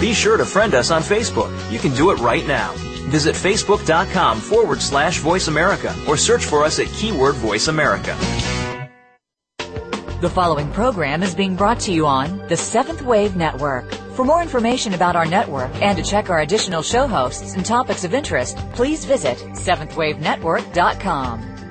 Be sure to friend us on Facebook. You can do it right now. Visit facebook.com forward slash voice America or search for us at keyword voice America. The following program is being brought to you on the Seventh Wave Network. For more information about our network and to check our additional show hosts and topics of interest, please visit seventhwavenetwork.com.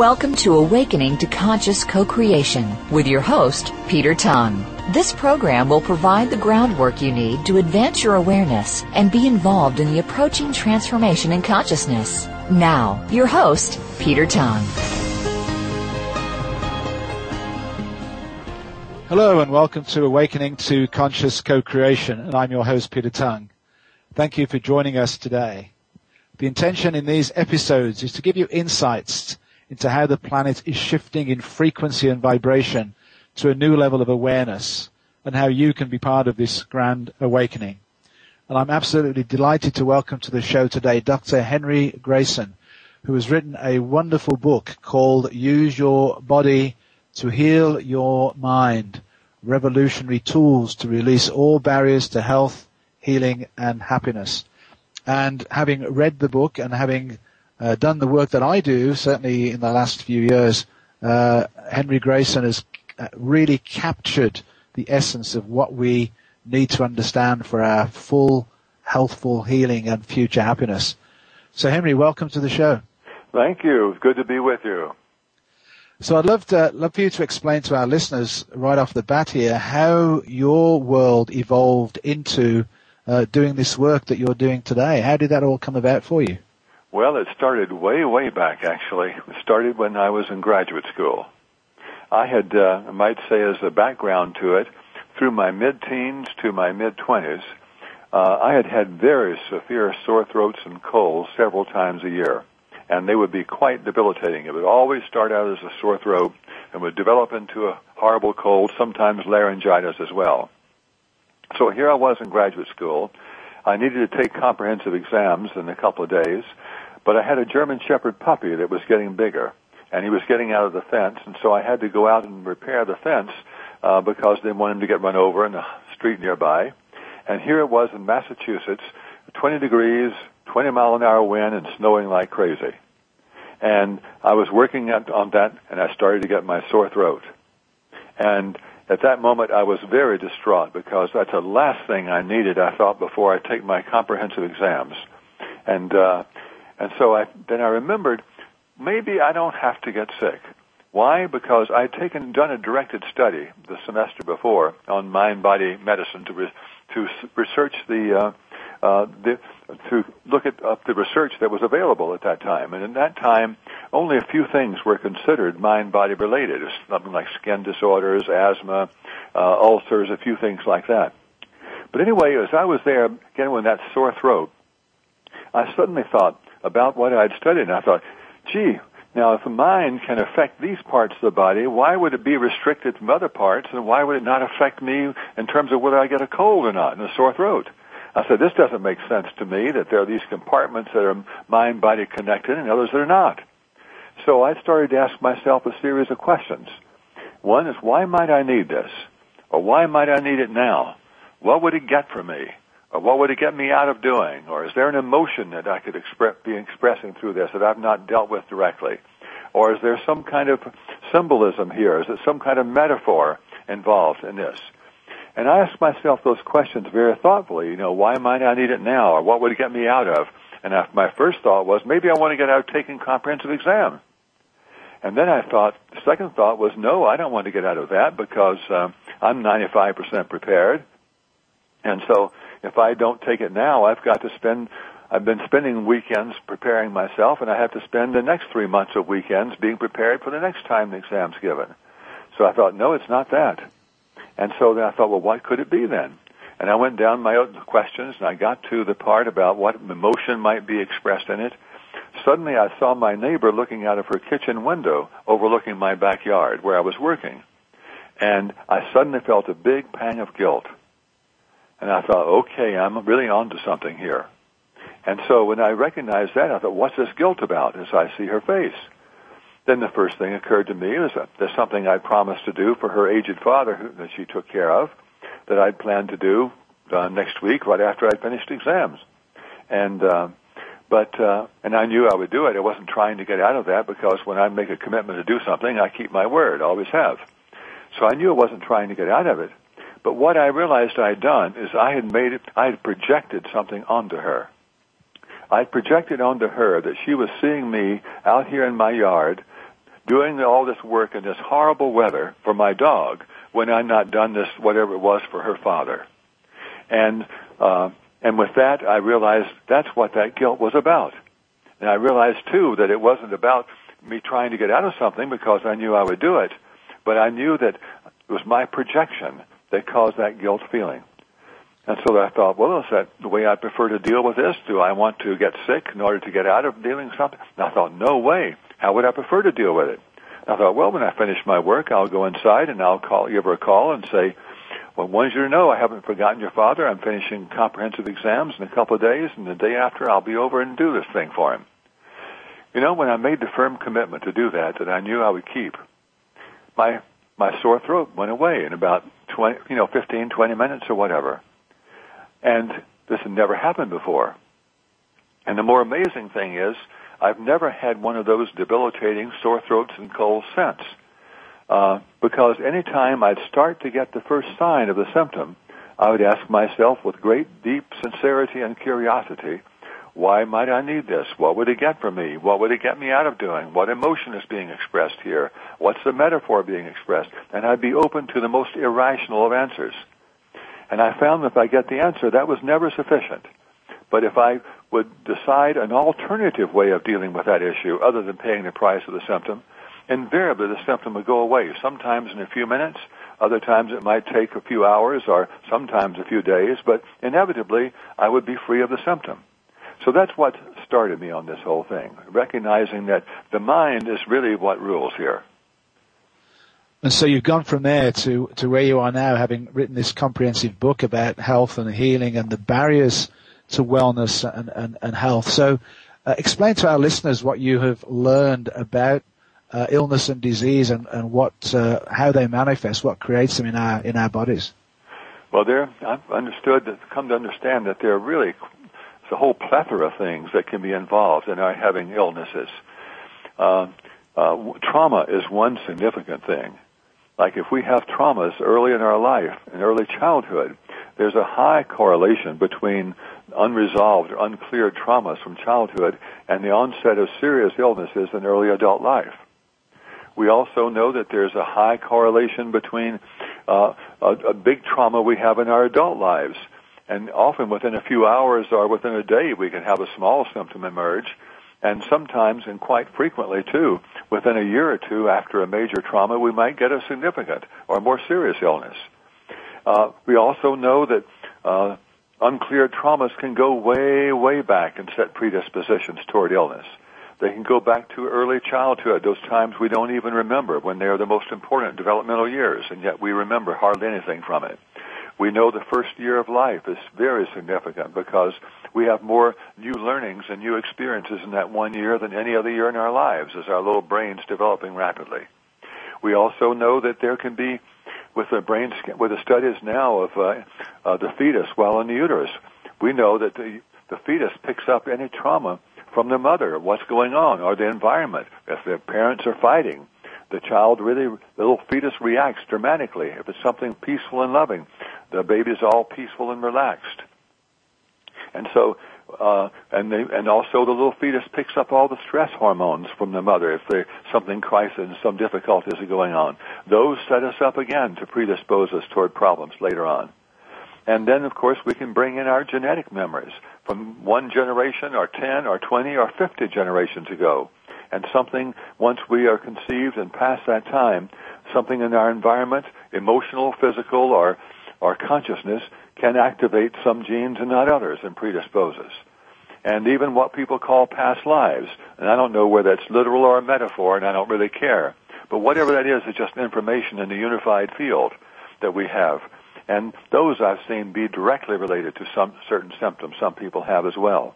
Welcome to Awakening to Conscious Co-Creation with your host, Peter Tongue. This program will provide the groundwork you need to advance your awareness and be involved in the approaching transformation in consciousness. Now, your host, Peter Tongue. Hello and welcome to Awakening to Conscious Co-Creation and I'm your host Peter Tongue. Thank you for joining us today. The intention in these episodes is to give you insights into how the planet is shifting in frequency and vibration to a new level of awareness and how you can be part of this grand awakening. And I'm absolutely delighted to welcome to the show today Dr. Henry Grayson, who has written a wonderful book called Use Your Body to Heal Your Mind, Revolutionary Tools to Release All Barriers to Health, Healing and Happiness. And having read the book and having uh, done the work that I do, certainly in the last few years, uh, Henry Grayson has uh, really captured the essence of what we need to understand for our full, healthful healing and future happiness. So Henry, welcome to the show. Thank you. It's good to be with you. So I'd love to love for you to explain to our listeners right off the bat here how your world evolved into uh, doing this work that you're doing today. How did that all come about for you? Well, it started way, way back, actually. It started when I was in graduate school. I had, uh, I might say as a background to it, through my mid-teens to my mid-twenties, uh, I had had very severe sore throats and colds several times a year. And they would be quite debilitating. It would always start out as a sore throat and would develop into a horrible cold, sometimes laryngitis as well. So here I was in graduate school. I needed to take comprehensive exams in a couple of days but I had a German Shepherd puppy that was getting bigger, and he was getting out of the fence, and so I had to go out and repair the fence uh, because they didn't him to get run over in the street nearby. And here it was in Massachusetts, 20 degrees, 20 mile an hour wind, and snowing like crazy. And I was working at, on that, and I started to get my sore throat. And at that moment, I was very distraught because that's the last thing I needed. I thought before I take my comprehensive exams, and uh, and so I, then I remembered, maybe I don't have to get sick. Why? Because I had taken, done a directed study the semester before on mind-body medicine to, re, to research the, uh, uh, the, to look at the research that was available at that time. And in that time, only a few things were considered mind-body related. Something like skin disorders, asthma, uh, ulcers, a few things like that. But anyway, as I was there, getting with that sore throat, I suddenly thought, about what I'd studied. And I thought, gee, now if the mind can affect these parts of the body, why would it be restricted from other parts, and why would it not affect me in terms of whether I get a cold or not and a sore throat? I said, this doesn't make sense to me that there are these compartments that are mind-body connected and others that are not. So I started to ask myself a series of questions. One is, why might I need this? Or why might I need it now? What would it get for me? Or what would it get me out of doing? Or is there an emotion that I could express, be expressing through this that I've not dealt with directly? Or is there some kind of symbolism here? Is there some kind of metaphor involved in this? And I ask myself those questions very thoughtfully. You know, why might I need it now? Or what would it get me out of? And my first thought was, maybe I want to get out of taking comprehensive exam. And then I thought, second thought was, no, I don't want to get out of that because um, I'm 95% prepared. And so if I don't take it now, I've got to spend I've been spending weekends preparing myself, and I have to spend the next three months of weekends being prepared for the next time the exam's given. So I thought, no, it's not that. And so then I thought, well, what could it be then? And I went down my own questions, and I got to the part about what emotion might be expressed in it. Suddenly I saw my neighbor looking out of her kitchen window overlooking my backyard where I was working. And I suddenly felt a big pang of guilt. And I thought, okay, I'm really onto something here. And so when I recognized that, I thought, what's this guilt about as I see her face? Then the first thing occurred to me was that there's something I'd promised to do for her aged father that she took care of that I'd planned to do uh, next week right after I'd finished exams. And, uh, but, uh, and I knew I would do it. I wasn't trying to get out of that because when I make a commitment to do something, I keep my word, always have. So I knew I wasn't trying to get out of it. But what I realized I had done is I had made it, I had projected something onto her. I projected onto her that she was seeing me out here in my yard doing all this work in this horrible weather for my dog when I'd not done this, whatever it was, for her father. And, uh, and with that, I realized that's what that guilt was about. And I realized too that it wasn't about me trying to get out of something because I knew I would do it, but I knew that it was my projection that caused that guilt feeling. And so I thought, well, is that the way I prefer to deal with this? Do I want to get sick in order to get out of dealing something? And I thought, no way. How would I prefer to deal with it? And I thought, well, when I finish my work, I'll go inside and I'll call, give her a call and say, well, want you to know I haven't forgotten your father. I'm finishing comprehensive exams in a couple of days, and the day after I'll be over and do this thing for him. You know, when I made the firm commitment to do that, that I knew I would keep, my my sore throat went away in about 20, you know, 15, 20 minutes or whatever. And this had never happened before. And the more amazing thing is, I've never had one of those debilitating sore throats and colds since. Uh, because anytime I'd start to get the first sign of the symptom, I would ask myself with great deep sincerity and curiosity, why might I need this? What would it get for me? What would it get me out of doing? What emotion is being expressed here? What's the metaphor being expressed? And I'd be open to the most irrational of answers. And I found that if I get the answer, that was never sufficient. But if I would decide an alternative way of dealing with that issue other than paying the price of the symptom, invariably the symptom would go away, sometimes in a few minutes, other times it might take a few hours or sometimes a few days, but inevitably I would be free of the symptom. So that's what started me on this whole thing, recognizing that the mind is really what rules here. And so you've gone from there to, to where you are now, having written this comprehensive book about health and healing and the barriers to wellness and, and, and health. So uh, explain to our listeners what you have learned about uh, illness and disease and, and what uh, how they manifest, what creates them in our in our bodies. Well, there I've understood that come to understand that there are really a whole plethora of things that can be involved in our having illnesses. Uh, uh, trauma is one significant thing. Like if we have traumas early in our life, in early childhood, there's a high correlation between unresolved or uncleared traumas from childhood and the onset of serious illnesses in early adult life. We also know that there's a high correlation between uh, a, a big trauma we have in our adult lives. And often within a few hours or within a day, we can have a small symptom emerge and sometimes and quite frequently too, within a year or two after a major trauma, we might get a significant or more serious illness. Uh, we also know that uh, traumas can go way, way back and set predispositions toward illness. They can go back to early childhood, those times we don't even remember when they are the most important developmental years, and yet we remember hardly anything from it. We know the first year of life is very significant because we have more new learnings and new experiences in that one year than any other year in our lives as our little brains developing rapidly. We also know that there can be, with the brain, with the studies now of uh, uh, the fetus while in the uterus, we know that the, the fetus picks up any trauma from the mother, what's going on, or the environment. If their parents are fighting, the child really, the little fetus reacts dramatically. If it's something peaceful and loving, the baby is all peaceful and relaxed. And so, uh, and they, and also the little fetus picks up all the stress hormones from the mother if there's something crisis, some difficulties are going on. Those set us up again to predispose us toward problems later on. And then, of course, we can bring in our genetic memories from one generation or 10 or 20 or 50 generations ago. And something, once we are conceived and past that time, something in our environment, emotional, physical, or, or consciousness, can activate some genes and not others and predispose us. And even what people call past lives. And I don't know whether that's literal or a metaphor, and I don't really care. But whatever that is, it's just information in the unified field that we have. And those I've seen be directly related to some certain symptoms some people have as well.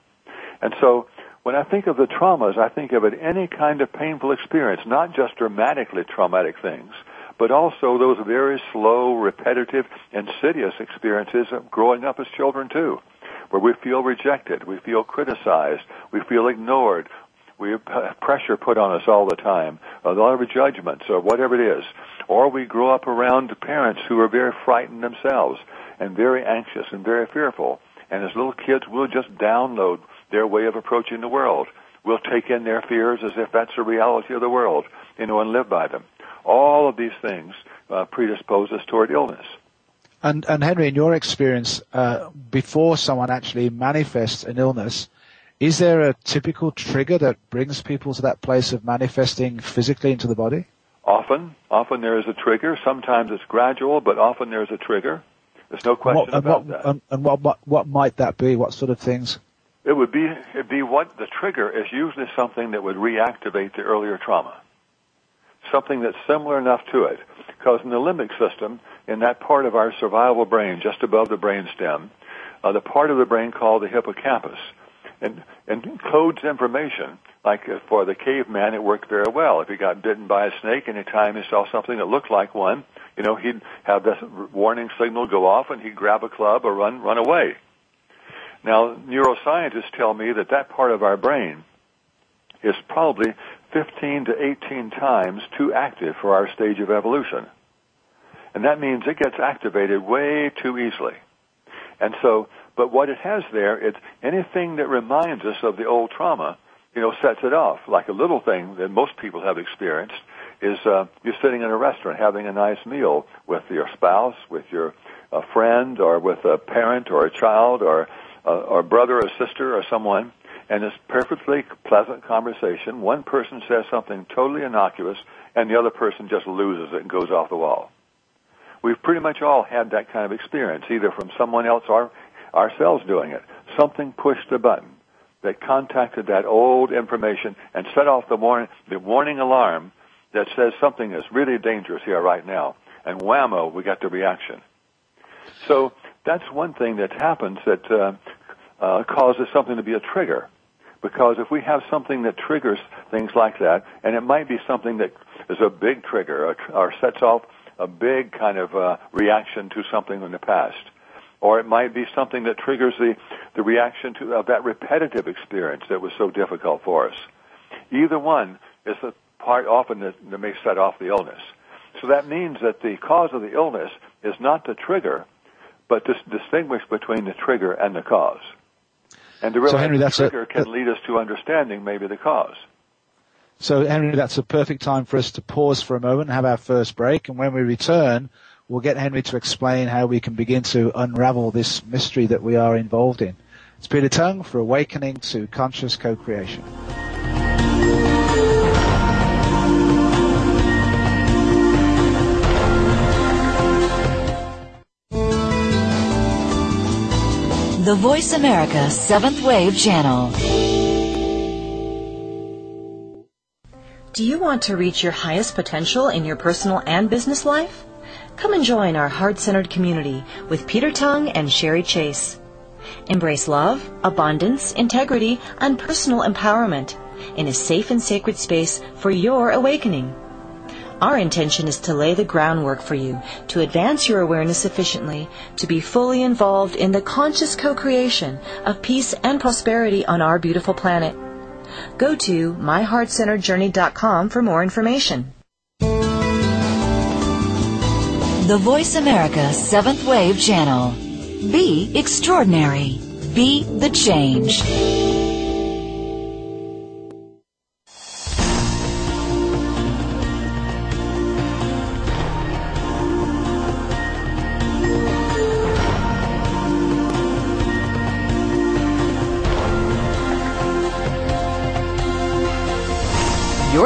And so when I think of the traumas, I think of it any kind of painful experience, not just dramatically traumatic things, but also those very slow, repetitive, insidious experiences of growing up as children too, where we feel rejected, we feel criticized, we feel ignored, we have pressure put on us all the time, a lot of judgments or whatever it is. Or we grow up around parents who are very frightened themselves and very anxious and very fearful. And as little kids, we'll just download their way of approaching the world. We'll take in their fears as if that's the reality of the world, you know, and live by them. All of these things uh, predispose us toward illness. And, and Henry, in your experience, uh, before someone actually manifests an illness, is there a typical trigger that brings people to that place of manifesting physically into the body? Often, often there is a trigger. Sometimes it's gradual, but often there's a trigger. There's no question what, about what, that. And, and what, what, what might that be? What sort of things? It would be it'd be what the trigger is usually something that would reactivate the earlier trauma. Something that's similar enough to it. Because in the limbic system, in that part of our survival brain, just above the brain stem, uh, the part of the brain called the hippocampus, and, and codes information. Like uh, for the caveman, it worked very well. If he got bitten by a snake, anytime he saw something that looked like one, you know, he'd have this warning signal go off and he'd grab a club or run, run away. Now, neuroscientists tell me that that part of our brain is probably 15 to 18 times too active for our stage of evolution. And that means it gets activated way too easily. And so, but what it has there, it's anything that reminds us of the old trauma, you know, sets it off. Like a little thing that most people have experienced is uh, you're sitting in a restaurant having a nice meal with your spouse, with your uh, friend, or with a parent or a child, or uh, or brother or sister or someone, and it's perfectly pleasant conversation. One person says something totally innocuous, and the other person just loses it and goes off the wall. We've pretty much all had that kind of experience, either from someone else or ourselves doing it. Something pushed the button that contacted that old information and set off the warning, the warning alarm that says something is really dangerous here right now. And whammo, we got the reaction. So that's one thing that happens that uh, uh, causes something to be a trigger. Because if we have something that triggers things like that, and it might be something that is a big trigger or, or sets off a big kind of uh, reaction to something in the past, or it might be something that triggers the, the reaction to uh, that repetitive experience that was so difficult for us. Either one is the part often that, may set off the illness. So that means that the cause of the illness is not the trigger, but to distinguish between the trigger and the cause. And to realize so Henry, the that's trigger a, can lead us to understanding maybe the cause. So Henry, that's a perfect time for us to pause for a moment and have our first break. And when we return, we'll get Henry to explain how we can begin to unravel this mystery that we are involved in. It's Peter Tongue for Awakening to Conscious Co-Creation. The Voice America Seventh Wave Channel. Do you want to reach your highest potential in your personal and business life? Come and join our heart centered community with Peter Tongue and Sherry Chase. Embrace love, abundance, integrity, and personal empowerment in a safe and sacred space for your awakening. Our intention is to lay the groundwork for you to advance your awareness efficiently, to be fully involved in the conscious co-creation of peace and prosperity on our beautiful planet. Go to myheartcenteredjourney.com for more information. The Voice America Seventh Wave Channel. Be extraordinary. Be the change.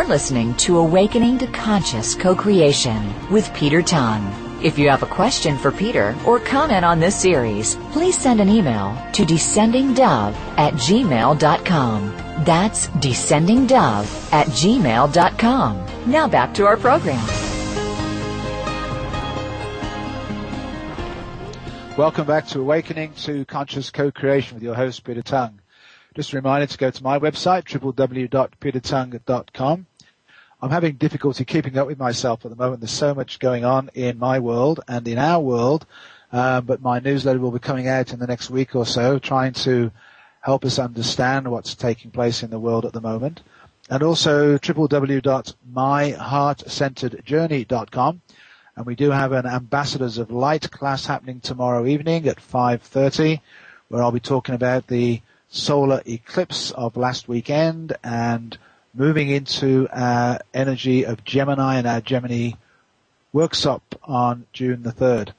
Listening to Awakening to Conscious Co-Creation with Peter Tongue. If you have a question for Peter or comment on this series, please send an email to descendingdove at gmail.com. That's descendingdove at gmail.com. Now back to our program. Welcome back to Awakening to Conscious Co-Creation with your host, Peter Tongue. Just a reminder to go to my website, www.petertongue.com. I'm having difficulty keeping up with myself at the moment. There's so much going on in my world and in our world, um, but my newsletter will be coming out in the next week or so, trying to help us understand what's taking place in the world at the moment. And also www.myheartcenteredjourney.com. And we do have an Ambassadors of Light class happening tomorrow evening at 5.30, where I'll be talking about the solar eclipse of last weekend and moving into our energy of Gemini and our Gemini workshop on June the 3rd.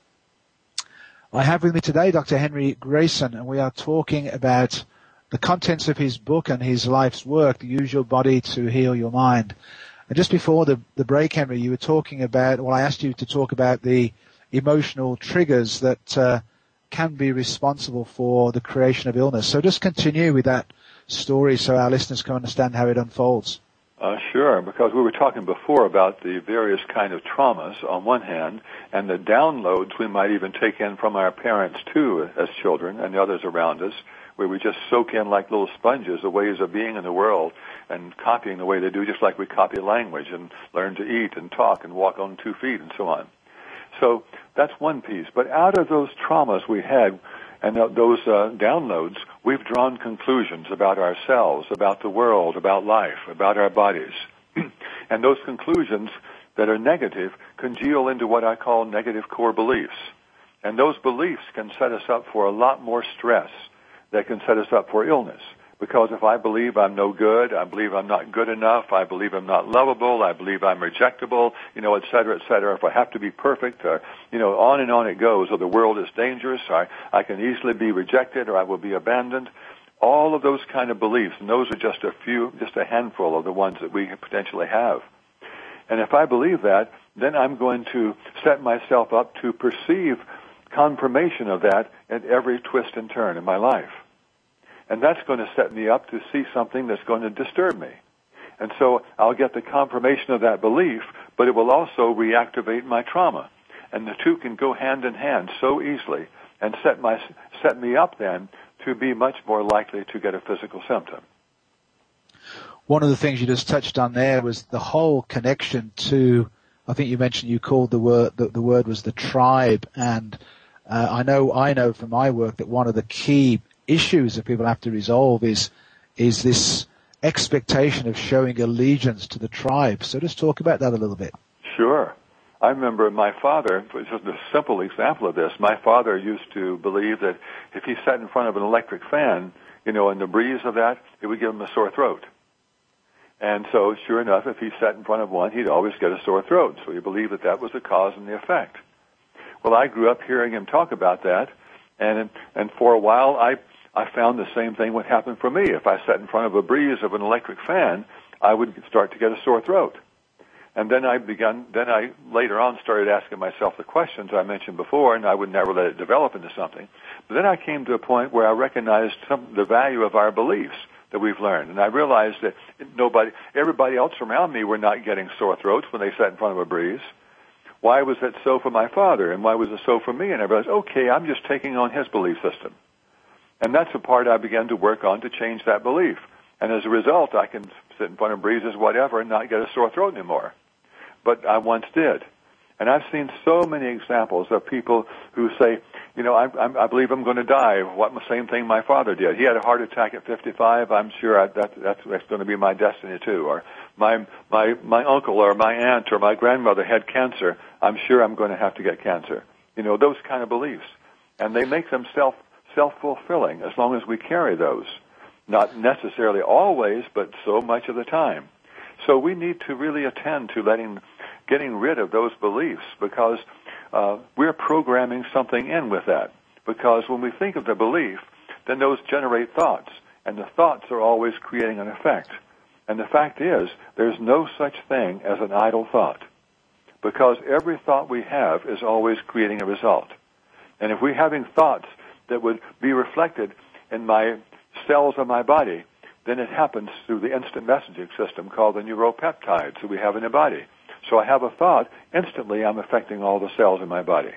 I have with me today Dr. Henry Grayson and we are talking about the contents of his book and his life's work, Use Your Body to Heal Your Mind. And just before the, the break, Henry, you were talking about, well, I asked you to talk about the emotional triggers that uh, can be responsible for the creation of illness. So just continue with that story so our listeners can understand how it unfolds. Uh, sure, because we were talking before about the various kind of traumas on one hand, and the downloads we might even take in from our parents too as children and the others around us, where we just soak in like little sponges the ways of being in the world and copying the way they do, just like we copy language and learn to eat and talk and walk on two feet and so on. So that's one piece. But out of those traumas we had and those uh, downloads, we've drawn conclusions about ourselves, about the world, about life, about our bodies. and those conclusions that are negative congeal into what I call negative core beliefs. And those beliefs can set us up for a lot more stress that can set us up for illness. Because if I believe I'm no good, I believe I'm not good enough, I believe I'm not lovable, I believe I'm rejectable, you know, et cetera, et cetera. If I have to be perfect, or, you know, on and on it goes, or the world is dangerous, or I can easily be rejected, or I will be abandoned. All of those kind of beliefs, and those are just a few, just a handful of the ones that we potentially have. And if I believe that, then I'm going to set myself up to perceive confirmation of that at every twist and turn in my life. And that's going to set me up to see something that's going to disturb me. And so I'll get the confirmation of that belief, but it will also reactivate my trauma. And the two can go hand in hand so easily and set my, set me up then to be much more likely to get a physical symptom. One of the things you just touched on there was the whole connection to, I think you mentioned you called the word, the, the word was the tribe and uh, I know, I know from my work that one of the key issues that people have to resolve is is this expectation of showing allegiance to the tribe. So just talk about that a little bit. Sure. I remember my father, just a simple example of this, my father used to believe that if he sat in front of an electric fan, you know, and the breeze of that, it would give him a sore throat. And so, sure enough, if he sat in front of one, he'd always get a sore throat. So he believed that that was the cause and the effect. Well, I grew up hearing him talk about that, and and for a while, I I found the same thing would happen for me. If I sat in front of a breeze of an electric fan, I would start to get a sore throat. And then I began, then I later on started asking myself the questions I mentioned before, and I would never let it develop into something. But then I came to a point where I recognized some, the value of our beliefs that we've learned. And I realized that nobody, everybody else around me were not getting sore throats when they sat in front of a breeze. Why was that so for my father? And why was it so for me? And I realized, okay, I'm just taking on his belief system. And that's the part I began to work on to change that belief. And as a result, I can sit in front of breezes, whatever, and not get a sore throat anymore. But I once did. And I've seen so many examples of people who say, you know, I, I, I believe I'm going to die. What the same thing my father did. He had a heart attack at 55. I'm sure I, that, that's, that's going to be my destiny too. Or my my my uncle or my aunt or my grandmother had cancer. I'm sure I'm going to have to get cancer. You know, those kind of beliefs, and they make them self self-fulfilling as long as we carry those. Not necessarily always, but so much of the time. So we need to really attend to letting, getting rid of those beliefs because uh, we're programming something in with that. Because when we think of the belief, then those generate thoughts, and the thoughts are always creating an effect. And the fact is, there's no such thing as an idle thought. Because every thought we have is always creating a result. And if we're having thoughts that would be reflected in my cells of my body, then it happens through the instant messaging system called the neuropeptides that we have in the body. So I have a thought, instantly I'm affecting all the cells in my body.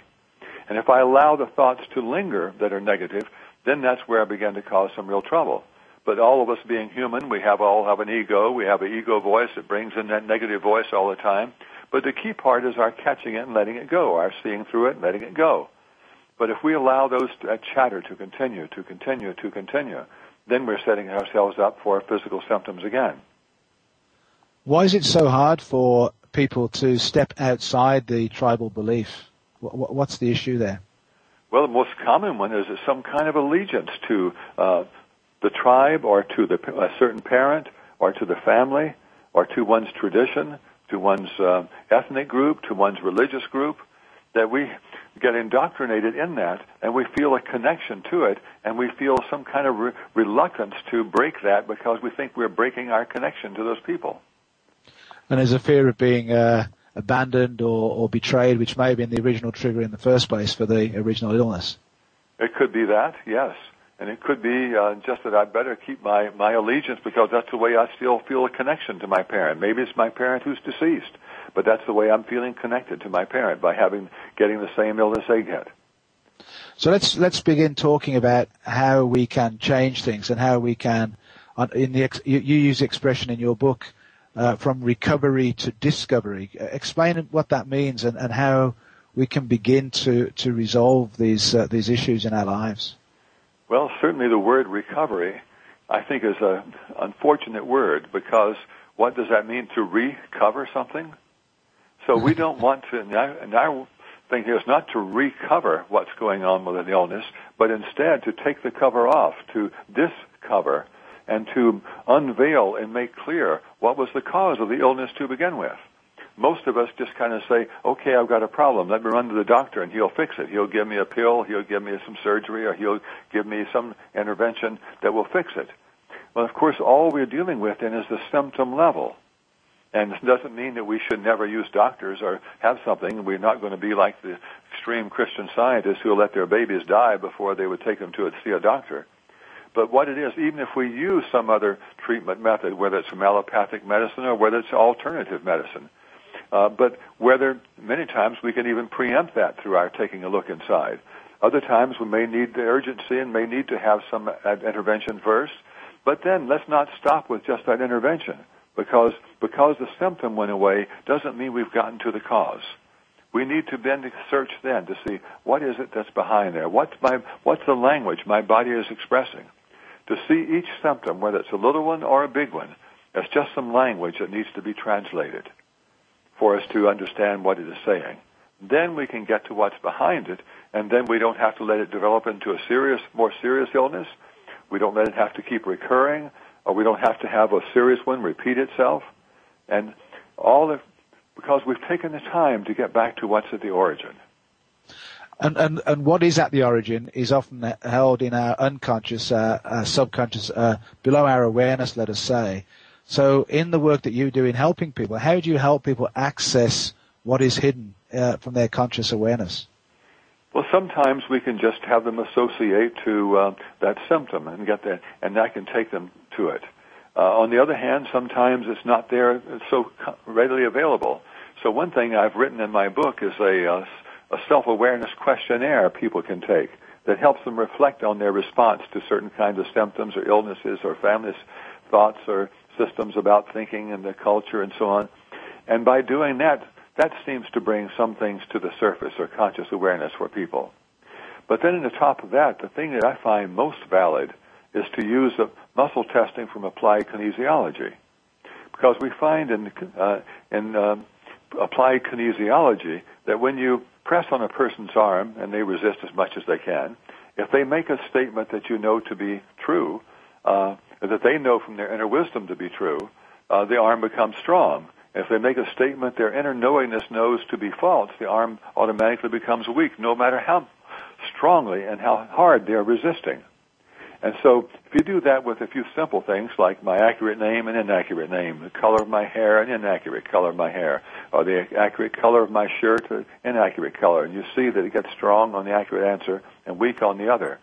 And if I allow the thoughts to linger that are negative, then that's where I begin to cause some real trouble. But all of us being human, we have all have an ego. We have an ego voice that brings in that negative voice all the time. But the key part is our catching it and letting it go, our seeing through it and letting it go. But if we allow those that chatter to continue, to continue, to continue, then we're setting ourselves up for physical symptoms again. Why is it so hard for people to step outside the tribal belief? What's the issue there? Well, the most common one is some kind of allegiance to uh, the tribe or to the, a certain parent or to the family or to one's tradition, to one's uh, ethnic group, to one's religious group, that we get indoctrinated in that and we feel a connection to it and we feel some kind of re- reluctance to break that because we think we're breaking our connection to those people. And there's a fear of being uh, abandoned or, or betrayed, which may have been the original trigger in the first place for the original illness. It could be that, yes. And it could be uh, just that I better keep my, my allegiance because that's the way I still feel a connection to my parent. Maybe it's my parent who's deceased, but that's the way I'm feeling connected to my parent by having getting the same illness they get. So let's let's begin talking about how we can change things and how we can. In the you, you use the expression in your book uh, from recovery to discovery. Uh, explain what that means and, and how we can begin to to resolve these uh, these issues in our lives. Well, certainly the word recovery, I think, is a unfortunate word because what does that mean to recover something? So we don't want to, and, I, and our thing here is not to recover what's going on with an illness, but instead to take the cover off, to discover, and to unveil and make clear what was the cause of the illness to begin with most of us just kind of say, okay, I've got a problem. Let me run to the doctor and he'll fix it. He'll give me a pill, he'll give me some surgery, or he'll give me some intervention that will fix it. Well, of course, all we're dealing with then is the symptom level. And it doesn't mean that we should never use doctors or have something. We're not going to be like the extreme Christian scientists who let their babies die before they would take them to see a doctor. But what it is, even if we use some other treatment method, whether it's allopathic medicine or whether it's alternative medicine, uh, but whether many times we can even preempt that through our taking a look inside. Other times we may need the urgency and may need to have some intervention first. But then let's not stop with just that intervention because because the symptom went away doesn't mean we've gotten to the cause. We need to then search then to see what is it that's behind there. What's my what's the language my body is expressing? To see each symptom, whether it's a little one or a big one, as just some language that needs to be translated for us to understand what it is saying. Then we can get to what's behind it, and then we don't have to let it develop into a serious, more serious illness. We don't let it have to keep recurring, or we don't have to have a serious one repeat itself. And all the, because we've taken the time to get back to what's at the origin. And, and, and what is at the origin is often held in our unconscious, uh, uh, subconscious, uh, below our awareness, let us say. So in the work that you do in helping people, how do you help people access what is hidden uh, from their conscious awareness? Well, sometimes we can just have them associate to uh, that symptom and get that, and that can take them to it. Uh, on the other hand, sometimes it's not there it's so readily available. So one thing I've written in my book is a, uh, a self-awareness questionnaire people can take that helps them reflect on their response to certain kinds of symptoms or illnesses or family thoughts or systems about thinking and the culture and so on. And by doing that, that seems to bring some things to the surface or conscious awareness for people. But then on the top of that, the thing that I find most valid is to use muscle testing from applied kinesiology. Because we find in, uh, in uh, applied kinesiology that when you press on a person's arm and they resist as much as they can, if they make a statement that you know to be true, uh, that they know from their inner wisdom to be true, uh, the arm becomes strong. If they make a statement their inner knowingness knows to be false, the arm automatically becomes weak, no matter how strongly and how hard they're resisting. And so if you do that with a few simple things like my accurate name and inaccurate name, the color of my hair and inaccurate color of my hair, or the accurate color of my shirt or inaccurate color, and you see that it gets strong on the accurate answer and weak on the other.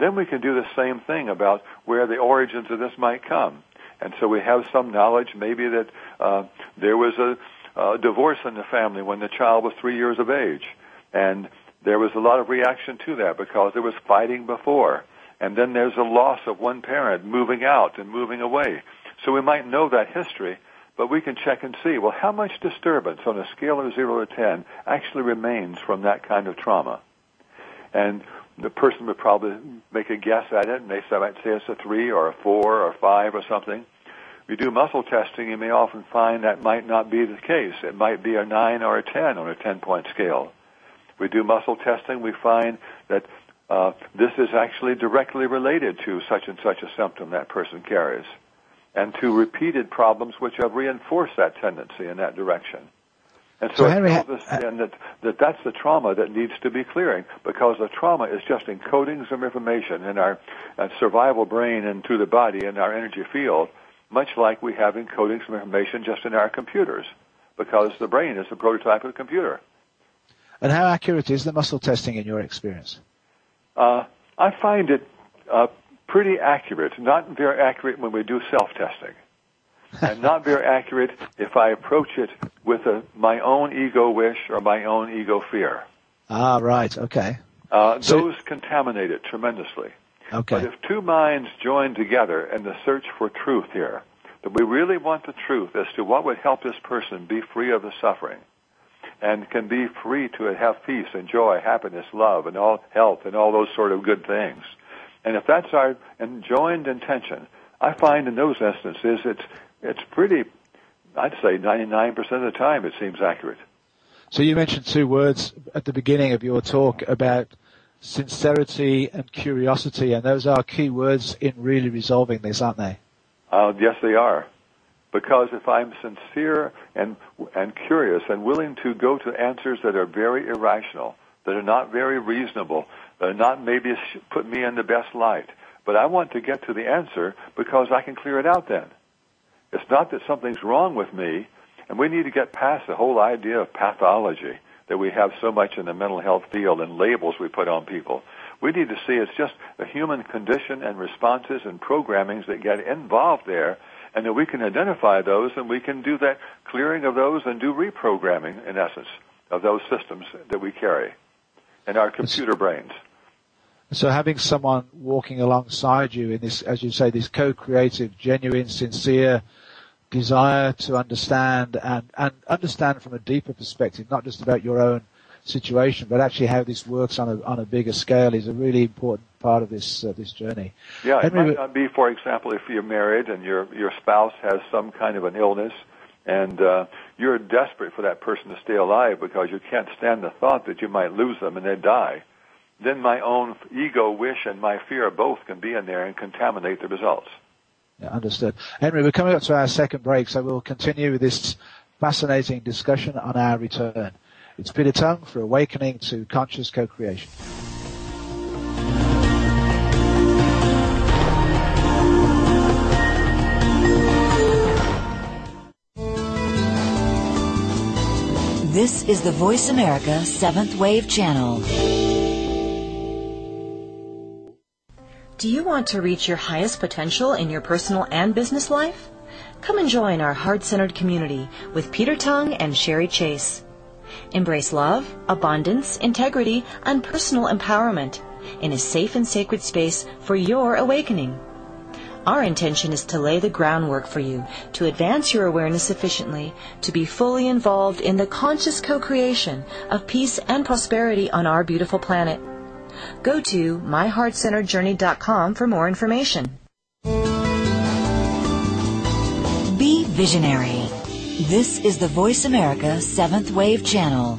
Then we can do the same thing about where the origins of this might come. And so we have some knowledge maybe that uh, there was a, a divorce in the family when the child was three years of age. And there was a lot of reaction to that because there was fighting before and then there's a loss of one parent moving out and moving away. So we might know that history, but we can check and see, well, how much disturbance on a scale of 0 to 10 actually remains from that kind of trauma? And the person would probably make a guess at it, and they might say it's a 3 or a 4 or a 5 or something. If you do muscle testing, you may often find that might not be the case. It might be a 9 or a 10 on a 10-point scale. We do muscle testing, we find that uh, this is actually directly related to such and such a symptom that person carries, and to repeated problems which have reinforced that tendency in that direction. And so, so Henry, it tells us uh, that, that that's the trauma that needs to be clearing because the trauma is just encoding some information in our uh, survival brain and through the body and our energy field, much like we have encoding some information just in our computers because the brain is the prototype of the computer. And how accurate is the muscle testing in your experience? Uh, I find it uh, pretty accurate. Not very accurate when we do self-testing, and not very accurate if I approach it with a, my own ego wish or my own ego fear. Ah, right. Okay. Uh, so, those contaminate it tremendously. Okay. But if two minds join together in the search for truth here, that we really want the truth as to what would help this person be free of the suffering, and can be free to have peace and joy, happiness, love, and all health and all those sort of good things. And if that's our joined intention, I find in those instances it's it's pretty. I'd say 99% of the time it seems accurate. So you mentioned two words at the beginning of your talk about sincerity and curiosity, and those are key words in really resolving this, aren't they? Uh, yes, they are. Because if I'm sincere and, and curious and willing to go to answers that are very irrational, that are not very reasonable, that are not maybe put me in the best light, but I want to get to the answer because I can clear it out then. It's not that something's wrong with me, and we need to get past the whole idea of pathology that we have so much in the mental health field and labels we put on people. We need to see it's just a human condition and responses and programmings that get involved there and that we can identify those and we can do that clearing of those and do reprogramming, in essence, of those systems that we carry in our computer brains. So having someone walking alongside you in this, as you say, this co-creative, genuine, sincere desire to understand and, and understand from a deeper perspective, not just about your own situation, but actually how this works on a on a bigger scale is a really important part of this uh, this journey. Yeah, it might not be, for example, if you're married and your your spouse has some kind of an illness, and uh, you're desperate for that person to stay alive because you can't stand the thought that you might lose them and they die. Then my own ego wish and my fear both can be in there and contaminate the results. Yeah, understood. Henry, we're coming up to our second break, so we'll continue with this fascinating discussion on our return. It's Peter Tongue for Awakening to Conscious Co-Creation. This is the Voice America Seventh Wave Channel. Do you want to reach your highest potential in your personal and business life? Come and join our heart centered community with Peter Tongue and Sherry Chase. Embrace love, abundance, integrity, and personal empowerment in a safe and sacred space for your awakening. Our intention is to lay the groundwork for you to advance your awareness efficiently, to be fully involved in the conscious co-creation of peace and prosperity on our beautiful planet. Go to myheartcenteredjourney.com for more information. Be visionary. This is the Voice America Seventh Wave Channel.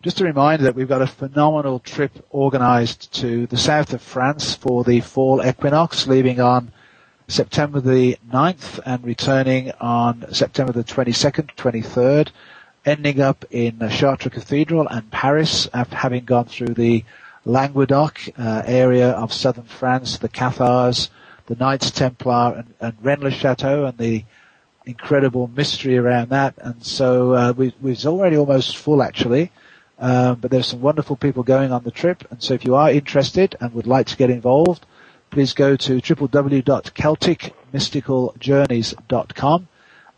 Just a reminder that we've got a phenomenal trip organized to the south of France for the fall equinox, leaving on September the 9th and returning on September the 22nd, 23rd, ending up in Chartres Cathedral and Paris after having gone through the Languedoc uh, area of southern France, the Cathars, the Knights Templar and, and Rennes Chateau and the incredible mystery around that. And so uh, we, we're already almost full actually. Um, but there's some wonderful people going on the trip. And so if you are interested and would like to get involved, please go to www.celticmysticaljourneys.com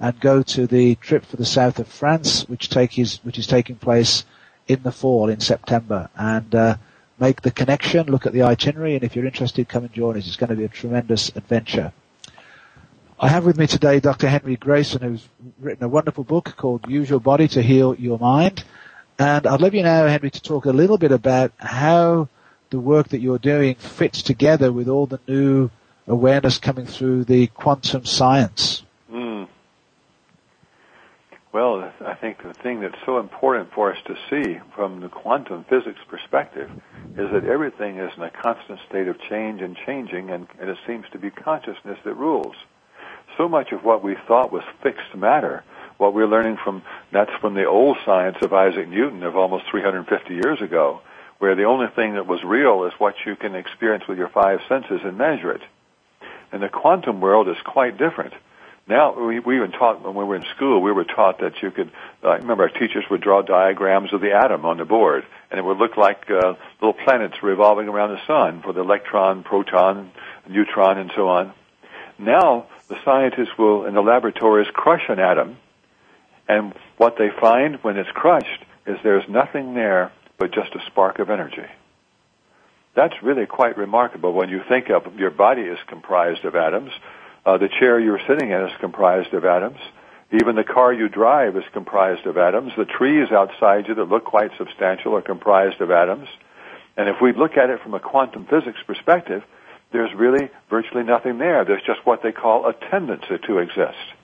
and go to the trip for the south of France, which take is, which is taking place in the fall in September. And, uh, make the connection, look at the itinerary, and if you're interested, come and join us. It's going to be a tremendous adventure. I have with me today Dr. Henry Grayson, who's written a wonderful book called Use Your Body to Heal Your Mind. And I'd love you now, Henry, to talk a little bit about how the work that you're doing fits together with all the new awareness coming through the quantum science. Mm. Well, I think the thing that's so important for us to see from the quantum physics perspective is that everything is in a constant state of change and changing, and, and it seems to be consciousness that rules. So much of what we thought was fixed matter what we're learning from that's from the old science of Isaac Newton of almost 350 years ago, where the only thing that was real is what you can experience with your five senses and measure it. And the quantum world is quite different. Now, we, we even taught, when we were in school, we were taught that you could, uh, remember our teachers would draw diagrams of the atom on the board, and it would look like uh, little planets revolving around the sun for the electron, proton, neutron, and so on. Now, the scientists will, in the laboratories, crush an atom, and what they find when it's crushed is there's nothing there but just a spark of energy. That's really quite remarkable when you think of your body is comprised of atoms. Uh, the chair you're sitting in is comprised of atoms. Even the car you drive is comprised of atoms. The trees outside you that look quite substantial are comprised of atoms. And if we look at it from a quantum physics perspective, there's really virtually nothing there. There's just what they call a tendency to exist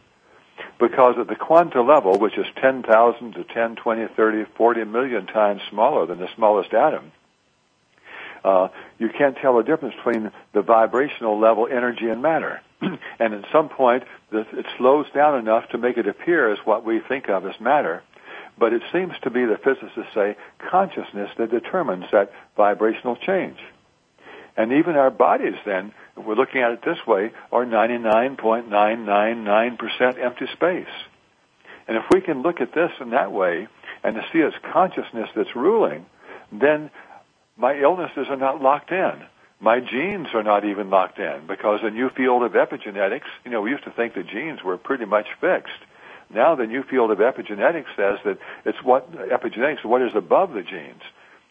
because at the quanta level, which is 10,000 to 10, 20, 30, 40 million times smaller than the smallest atom, uh, you can't tell the difference between the vibrational level energy and matter. and at some point, it slows down enough to make it appear as what we think of as matter. But it seems to be, the physicists say, consciousness that determines that vibrational change. And even our bodies then, we're looking at it this way, are 99.999% empty space. And if we can look at this in that way and to see it's consciousness that's ruling, then my illnesses are not locked in. My genes are not even locked in because the new field of epigenetics, you know, we used to think the genes were pretty much fixed. Now the new field of epigenetics says that it's what epigenetics, what is above the genes.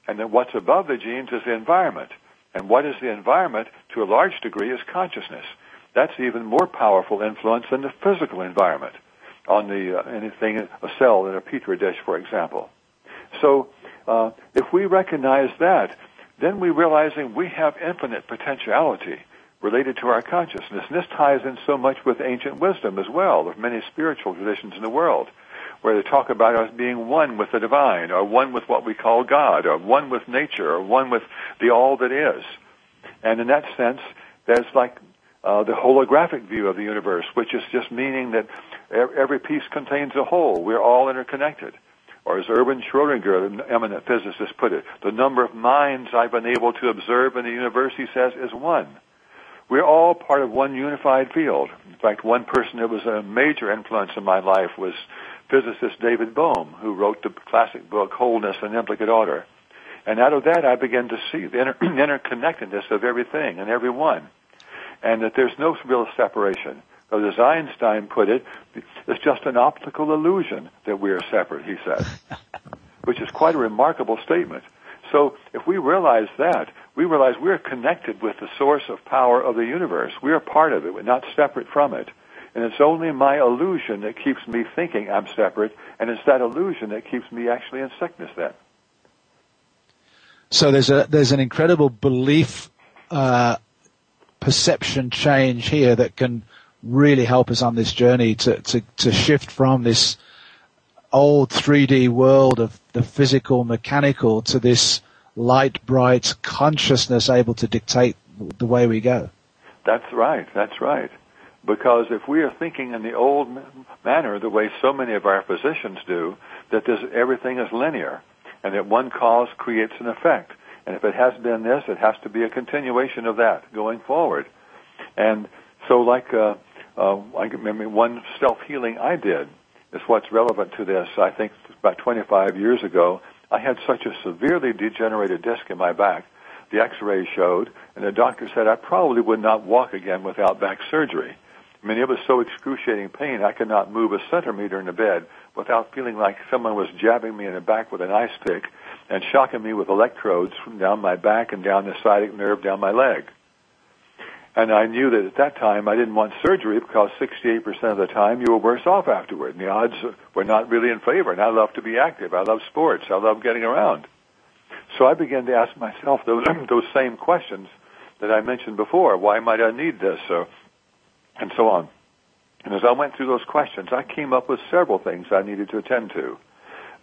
And that what's above the genes is the environment. And what is the environment? To a large degree is consciousness. That's even more powerful influence than the physical environment on the uh, anything a cell in a petri dish, for example. So uh, if we recognize that, then we're realizing we have infinite potentiality related to our consciousness. And this ties in so much with ancient wisdom as well, of many spiritual traditions in the world, where they talk about us being one with the divine, or one with what we call God, or one with nature, or one with the all that is. And in that sense, there's like uh, the holographic view of the universe, which is just meaning that every piece contains a whole. We're all interconnected. Or as Erwin Schrödinger, the eminent physicist, put it, the number of minds I've been able to observe in the universe, he says, is one. We're all part of one unified field. In fact, one person that was a major influence in my life was physicist David Bohm, who wrote the classic book Wholeness and Implicate Order. And out of that, I began to see the inter- interconnectedness of everything and everyone, and that there's no real separation. But as Einstein put it, it's just an optical illusion that we are separate, he said, which is quite a remarkable statement. So if we realize that, we realize we're connected with the source of power of the universe. We are part of it. We're not separate from it. And it's only my illusion that keeps me thinking I'm separate, and it's that illusion that keeps me actually in sickness then. So there's a there's an incredible belief uh, perception change here that can really help us on this journey to, to, to shift from this old 3D world of the physical, mechanical to this light, bright consciousness able to dictate the way we go. That's right. That's right. Because if we are thinking in the old manner, the way so many of our physicians do, that this, everything is linear, and that one cause creates an effect. And if it has been this, it has to be a continuation of that going forward. And so, like, uh, uh, I remember one self-healing I did is what's relevant to this. I think about 25 years ago, I had such a severely degenerated disc in my back. The X-ray showed, and the doctor said I probably would not walk again without back surgery. I mean, it was so excruciating pain, I could not move a centimeter in the bed without feeling like someone was jabbing me in the back with an ice pick and shocking me with electrodes from down my back and down the sciatic nerve down my leg. And I knew that at that time I didn't want surgery because 68% of the time you were worse off afterward. And the odds were not really in favor. And I love to be active. I love sports. I love getting around. So I began to ask myself those, those same questions that I mentioned before. Why might I need this? So, and so on. And as I went through those questions, I came up with several things I needed to attend to.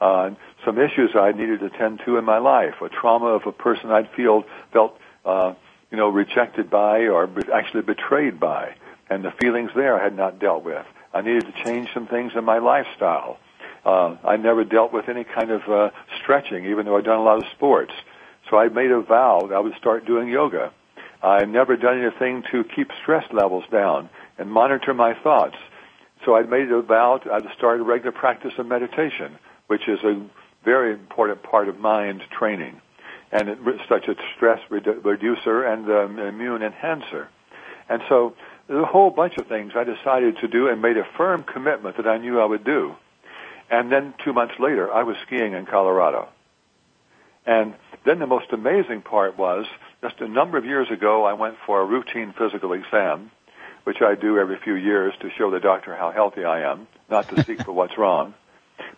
Uh, some issues I needed to attend to in my life, a trauma of a person I'd feel, felt, uh, you know, rejected by or actually betrayed by, and the feelings there I had not dealt with. I needed to change some things in my lifestyle. Uh, I never dealt with any kind of uh, stretching, even though I'd done a lot of sports. So I made a vow that I would start doing yoga. I'd never done anything to keep stress levels down and monitor my thoughts. So I made a vow I started a regular practice of meditation, which is a very important part of mind training and it, such a stress redu- reducer and um, immune enhancer. And so there's a whole bunch of things I decided to do and made a firm commitment that I knew I would do. And then two months later, I was skiing in Colorado. And then the most amazing part was just a number of years ago, I went for a routine physical exam, which I do every few years to show the doctor how healthy I am, not to seek for what's wrong.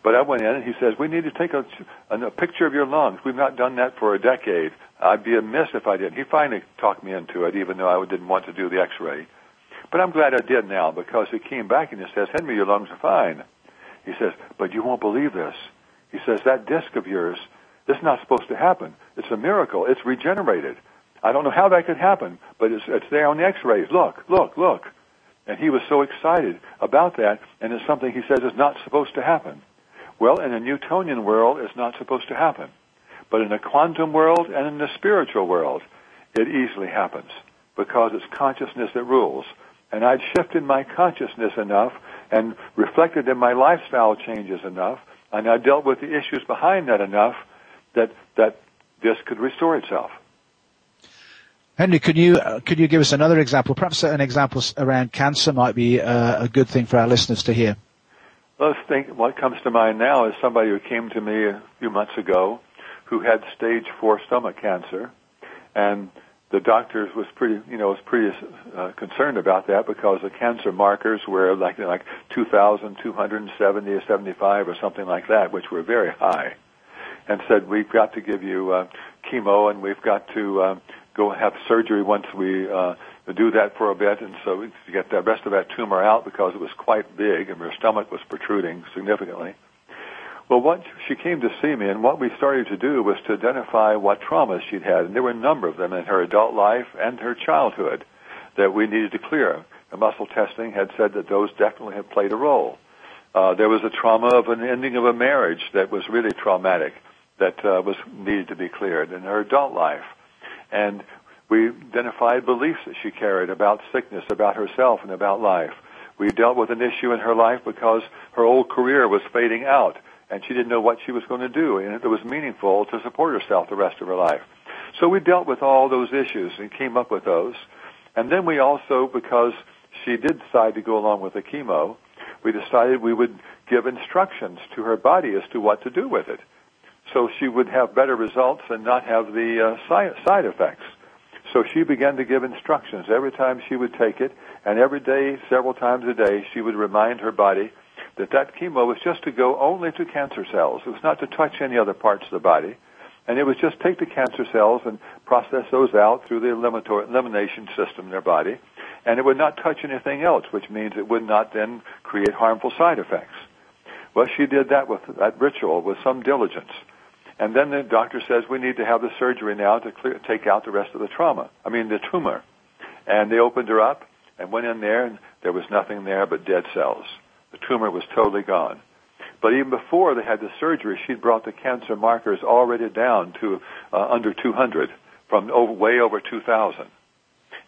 But I went in and he says, we need to take a, a, picture of your lungs. We've not done that for a decade. I'd be amiss if I didn't. He finally talked me into it, even though I didn't want to do the x-ray. But I'm glad I did now because he came back and he says, Henry, your lungs are fine. He says, but you won't believe this. He says, that disc of yours, this is not supposed to happen. It's a miracle. It's regenerated. I don't know how that could happen, but it's, it's there on the x-rays. Look, look, look. And he was so excited about that, and it's something he says is not supposed to happen. Well, in a Newtonian world, it's not supposed to happen. But in a quantum world and in the spiritual world, it easily happens because it's consciousness that rules. And I'd shifted my consciousness enough and reflected in my lifestyle changes enough, and I dealt with the issues behind that enough that, that this could restore itself. Henry, could you uh, could you give us another example? Perhaps an example around cancer might be uh, a good thing for our listeners to hear. Let's think. What comes to mind now is somebody who came to me a few months ago, who had stage four stomach cancer, and the doctors was pretty, you know, was pretty uh, concerned about that because the cancer markers were like like 2,270 or 75 or something like that, which were very high, and said we've got to give you uh, chemo and we've got to uh, go have surgery once we uh, do that for a bit, and so to get the rest of that tumor out because it was quite big and her stomach was protruding significantly. Well, what she came to see me, and what we started to do was to identify what traumas she'd had, and there were a number of them in her adult life and her childhood that we needed to clear. The muscle testing had said that those definitely had played a role. Uh, there was a trauma of an ending of a marriage that was really traumatic that uh, was needed to be cleared in her adult life. And we identified beliefs that she carried about sickness, about herself, and about life. We dealt with an issue in her life because her old career was fading out and she didn't know what she was going to do and it was meaningful to support herself the rest of her life. So we dealt with all those issues and came up with those. And then we also, because she did decide to go along with the chemo, we decided we would give instructions to her body as to what to do with it. So she would have better results and not have the uh, side, side effects. So she began to give instructions every time she would take it, and every day, several times a day, she would remind her body that that chemo was just to go only to cancer cells. It was not to touch any other parts of the body. And it was just take the cancer cells and process those out through the elimination system in their body. And it would not touch anything else, which means it would not then create harmful side effects. Well, she did that with that ritual with some diligence. And then the doctor says we need to have the surgery now to clear, take out the rest of the trauma. I mean the tumor. And they opened her up and went in there and there was nothing there but dead cells. The tumor was totally gone. But even before they had the surgery, she'd brought the cancer markers already down to uh, under 200 from over, way over 2,000.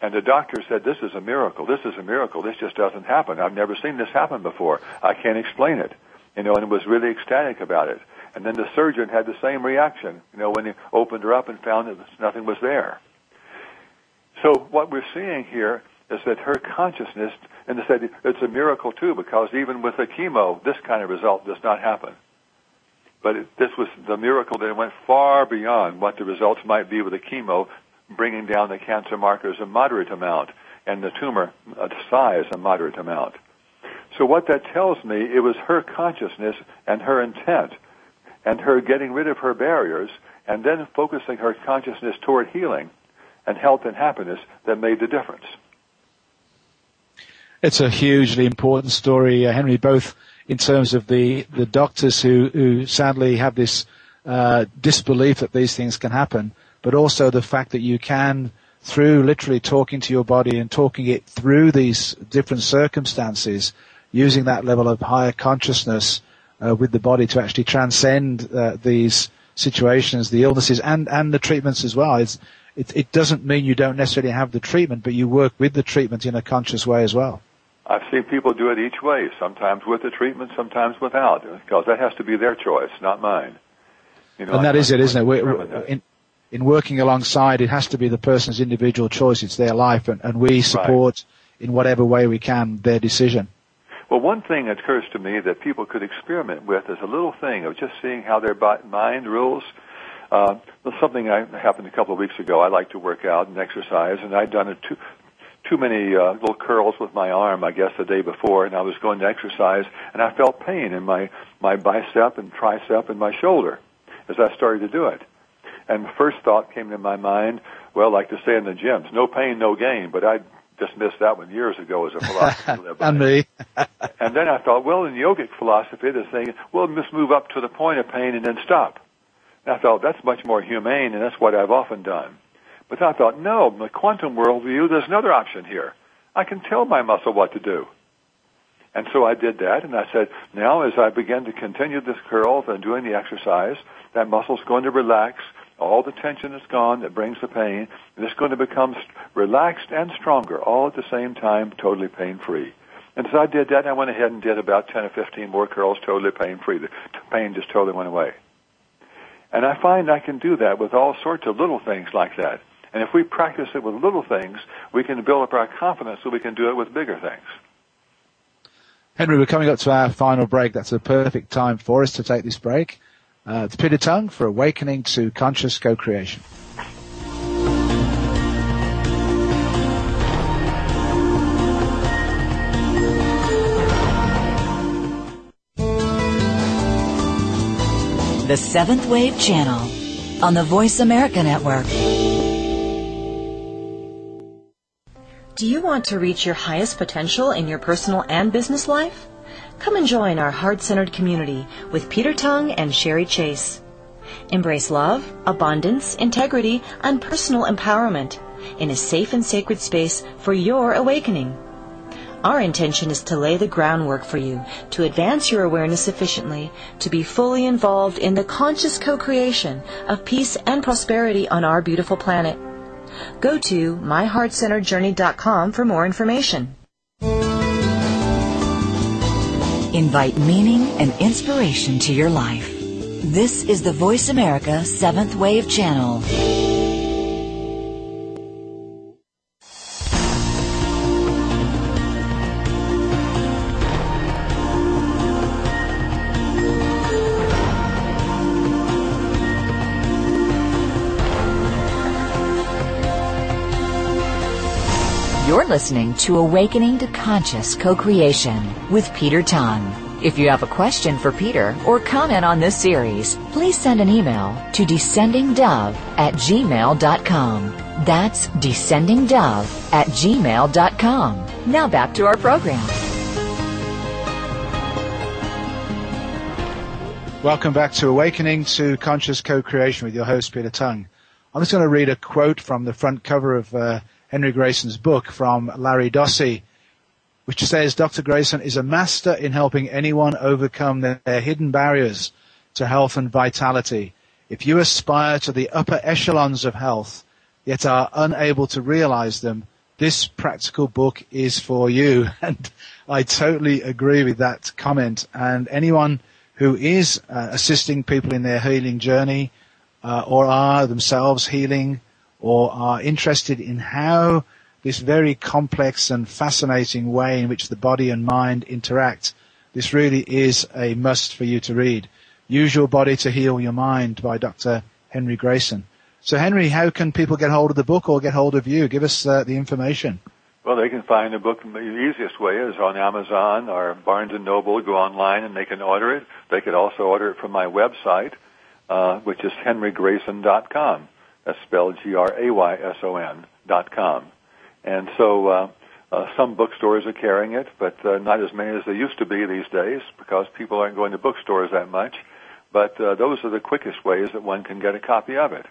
And the doctor said, this is a miracle. This is a miracle. This just doesn't happen. I've never seen this happen before. I can't explain it. You know, and was really ecstatic about it. And then the surgeon had the same reaction, you know, when he opened her up and found that nothing was there. So what we're seeing here is that her consciousness, and they said it's a miracle too, because even with the chemo, this kind of result does not happen. But it, this was the miracle that went far beyond what the results might be with the chemo, bringing down the cancer markers a moderate amount and the tumor uh, size a moderate amount. So what that tells me, it was her consciousness and her intent and her getting rid of her barriers and then focusing her consciousness toward healing and health and happiness that made the difference. It's a hugely important story, uh, Henry, both in terms of the, the doctors who, who sadly have this uh, disbelief that these things can happen, but also the fact that you can, through literally talking to your body and talking it through these different circumstances, using that level of higher consciousness uh, with the body to actually transcend uh, these situations, the illnesses, and, and the treatments as well. It's, it, it doesn't mean you don't necessarily have the treatment, but you work with the treatment in a conscious way as well. I've seen people do it each way, sometimes with the treatment, sometimes without, because that has to be their choice, not mine. You know, and that is it, isn't it? In, in working alongside, it has to be the person's individual choice. It's their life, and, and we support right. in whatever way we can their decision. Well, one thing that occurs to me that people could experiment with is a little thing of just seeing how their mind rules. Uh, something I happened a couple of weeks ago. I like to work out and exercise, and I'd done it too too many uh, little curls with my arm, I guess, the day before, and I was going to exercise, and I felt pain in my my bicep and tricep and my shoulder as I started to do it. And the first thought came to my mind, well, like to say in the gyms, no pain, no gain. But I dismissed that one years ago as a philosophy. and me. and then I thought, well, in yogic philosophy, they're saying, well, just move up to the point of pain and then stop. And I thought that's much more humane, and that's what I've often done. But I thought, no, in the quantum worldview, there's another option here. I can tell my muscle what to do. And so I did that, and I said, now as I begin to continue this curl and doing the exercise, that muscle's going to relax, all the tension is gone that brings the pain, and it's going to become relaxed and stronger all at the same time, totally pain-free. And as I did that, and I went ahead and did about 10 or 15 more curls totally pain-free. The pain just totally went away. And I find I can do that with all sorts of little things like that. And if we practice it with little things, we can build up our confidence so we can do it with bigger things. Henry, we're coming up to our final break. That's a perfect time for us to take this break. Uh, it's Peter Tongue for Awakening to Conscious Co-Creation. The Seventh Wave Channel on the Voice America Network. Do you want to reach your highest potential in your personal and business life? Come and join our heart centered community with Peter Tongue and Sherry Chase. Embrace love, abundance, integrity, and personal empowerment in a safe and sacred space for your awakening. Our intention is to lay the groundwork for you to advance your awareness efficiently, to be fully involved in the conscious co creation of peace and prosperity on our beautiful planet. Go to myheartcenteredjourney.com for more information. Invite meaning and inspiration to your life. This is the Voice America Seventh Wave Channel. Listening to Awakening to Conscious Co-Creation with Peter Tongue. If you have a question for Peter or comment on this series, please send an email to descendingdove at gmail.com. That's descendingdove at gmail.com. Now back to our program. Welcome back to Awakening to Conscious Co-Creation with your host, Peter Tongue. I'm just going to read a quote from the front cover of uh, Henry Grayson's book from Larry Dossey, which says Dr. Grayson is a master in helping anyone overcome their, their hidden barriers to health and vitality. If you aspire to the upper echelons of health, yet are unable to realize them, this practical book is for you. And I totally agree with that comment. And anyone who is uh, assisting people in their healing journey, uh, or are themselves healing, or are interested in how this very complex and fascinating way in which the body and mind interact, this really is a must for you to read. Use Your Body to Heal Your Mind by Dr. Henry Grayson. So Henry, how can people get hold of the book or get hold of you? Give us uh, the information. Well, they can find the book. The easiest way is on Amazon or Barnes and Noble. Go online and they can order it. They could also order it from my website, uh, which is henrygrayson.com. That's spelled G-R-A-Y-S-O-N dot com. And so uh, uh, some bookstores are carrying it, but uh, not as many as they used to be these days because people aren't going to bookstores that much. But uh, those are the quickest ways that one can get a copy of it.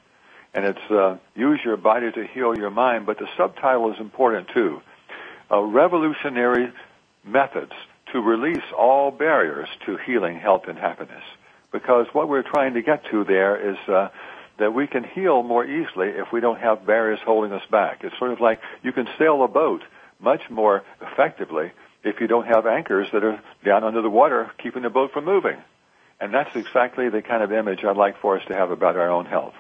And it's uh, use your body to heal your mind, but the subtitle is important too. Uh, revolutionary methods to release all barriers to healing, health, and happiness. Because what we're trying to get to there is uh, that we can heal more easily if we don't have barriers holding us back. It's sort of like you can sail a boat much more effectively if you don't have anchors that are down under the water keeping the boat from moving. And that's exactly the kind of image I'd like for us to have about our own health.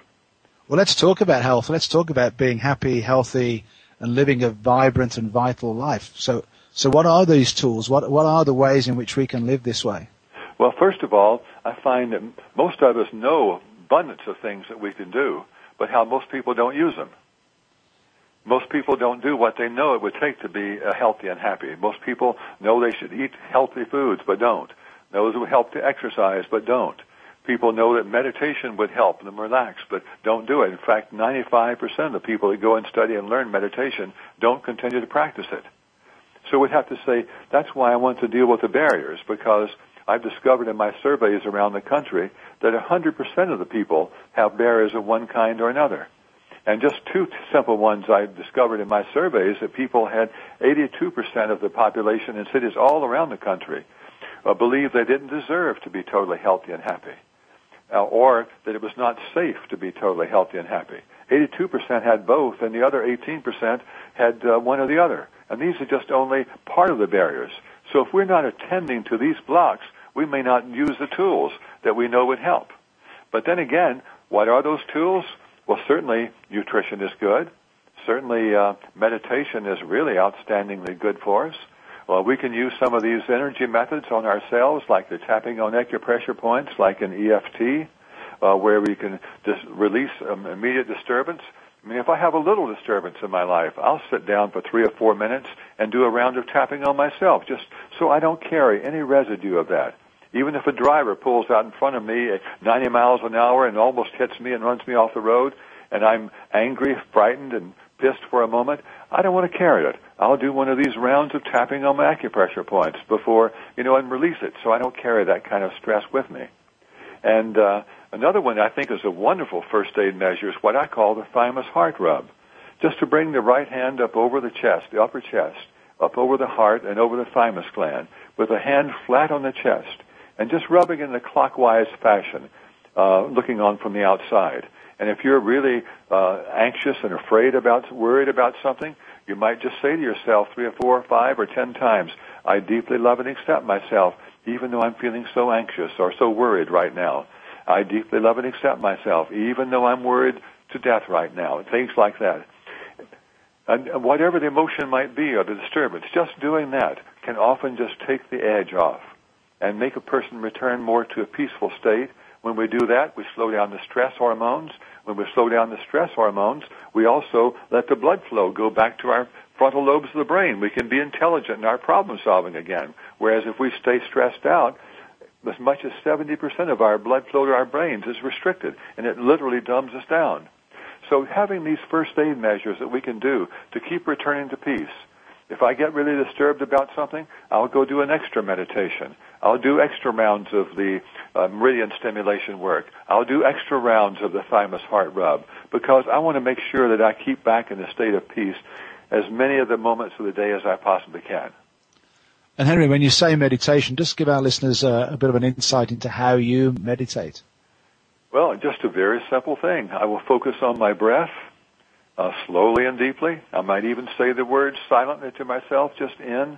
Well, let's talk about health. Let's talk about being happy, healthy, and living a vibrant and vital life. So, so what are these tools? What, what are the ways in which we can live this way? Well, first of all, I find that most of us know abundance of things that we can do, but how most people don't use them. Most people don't do what they know it would take to be uh, healthy and happy. Most people know they should eat healthy foods, but don't. It would help to exercise, but don't. People know that meditation would help them relax, but don't do it. In fact, 95% of the people that go and study and learn meditation don't continue to practice it. So we'd have to say, that's why I want to deal with the barriers, because I've discovered in my surveys around the country that 100% of the people have barriers of one kind or another. And just two simple ones I discovered in my surveys that people had 82% of the population in cities all around the country uh, believe they didn't deserve to be totally healthy and happy, uh, or that it was not safe to be totally healthy and happy. 82% had both, and the other 18% had uh, one or the other. And these are just only part of the barriers. So if we're not attending to these blocks, we may not use the tools that we know would help. But then again, what are those tools? Well, certainly nutrition is good. Certainly uh, meditation is really outstandingly good for us. Well, we can use some of these energy methods on ourselves, like the tapping on acupressure points, like an EFT, uh, where we can just release um, immediate disturbance. I mean, if I have a little disturbance in my life, I'll sit down for three or four minutes and do a round of tapping on myself, just so I don't carry any residue of that. Even if a driver pulls out in front of me at 90 miles an hour and almost hits me and runs me off the road, and I'm angry, frightened, and pissed for a moment, I don't want to carry it. I'll do one of these rounds of tapping on my acupressure points before, you know, and release it so I don't carry that kind of stress with me. And uh, another one I think is a wonderful first aid measure is what I call the thymus heart rub. Just to bring the right hand up over the chest, the upper chest, up over the heart and over the thymus gland, with a hand flat on the chest and just rubbing in a clockwise fashion, uh, looking on from the outside. And if you're really uh, anxious and afraid about, worried about something, you might just say to yourself three or four or five or ten times, I deeply love and accept myself, even though I'm feeling so anxious or so worried right now. I deeply love and accept myself, even though I'm worried to death right now. Things like that. And whatever the emotion might be or the disturbance, just doing that can often just take the edge off and make a person return more to a peaceful state. When we do that, we slow down the stress hormones. When we slow down the stress hormones, we also let the blood flow go back to our frontal lobes of the brain. We can be intelligent in our problem solving again. Whereas if we stay stressed out, as much as 70% of our blood flow to our brains is restricted, and it literally dumbs us down. So having these first aid measures that we can do to keep returning to peace. If I get really disturbed about something, I'll go do an extra meditation. I'll do extra rounds of the uh, meridian stimulation work. I'll do extra rounds of the thymus heart rub because I want to make sure that I keep back in a state of peace as many of the moments of the day as I possibly can. And Henry, when you say meditation, just give our listeners a, a bit of an insight into how you meditate. Well, just a very simple thing. I will focus on my breath uh, slowly and deeply. I might even say the words silently to myself, just in